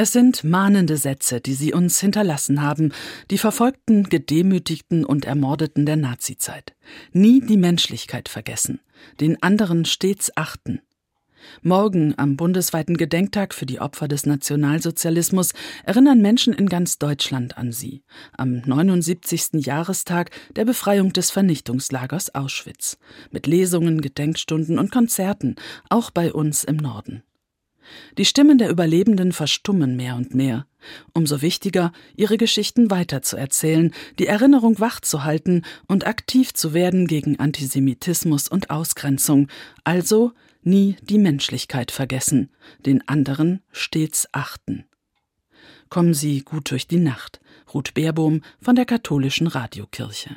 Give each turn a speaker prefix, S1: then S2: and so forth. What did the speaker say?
S1: Es sind mahnende Sätze, die sie uns hinterlassen haben, die Verfolgten, Gedemütigten und Ermordeten der Nazizeit. Nie die Menschlichkeit vergessen, den anderen stets achten. Morgen, am bundesweiten Gedenktag für die Opfer des Nationalsozialismus, erinnern Menschen in ganz Deutschland an sie. Am 79. Jahrestag der Befreiung des Vernichtungslagers Auschwitz. Mit Lesungen, Gedenkstunden und Konzerten, auch bei uns im Norden. Die Stimmen der Überlebenden verstummen mehr und mehr. Umso wichtiger, ihre Geschichten weiterzuerzählen, die Erinnerung wachzuhalten und aktiv zu werden gegen Antisemitismus und Ausgrenzung, also nie die Menschlichkeit vergessen, den anderen stets achten. Kommen Sie gut durch die Nacht. Ruth Beerbohm von der Katholischen Radiokirche.